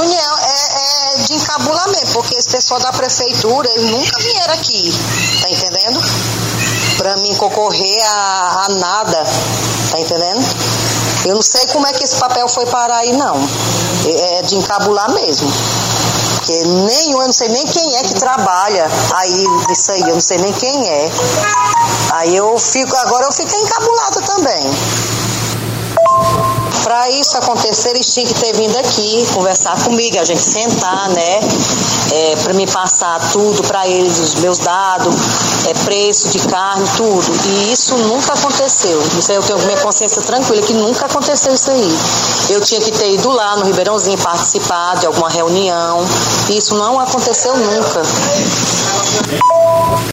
união, é, é de encabulamento, porque esse pessoal da prefeitura, eles nunca vieram aqui, tá entendendo? Pra mim concorrer a, a nada, tá entendendo? Eu não sei como é que esse papel foi parar aí, não. É de encabular mesmo. Porque nenhum, eu não sei nem quem é que trabalha aí nisso aí, eu não sei nem quem é. Aí eu fico, agora eu fico encabulada também. Acontecer, eles tinham que ter vindo aqui conversar comigo, a gente sentar, né? É, para me passar tudo para eles, os meus dados, é, preço de carne, tudo. E isso nunca aconteceu. Isso aí eu tenho minha consciência tranquila que nunca aconteceu isso aí. Eu tinha que ter ido lá no Ribeirãozinho participar de alguma reunião. E isso não aconteceu nunca.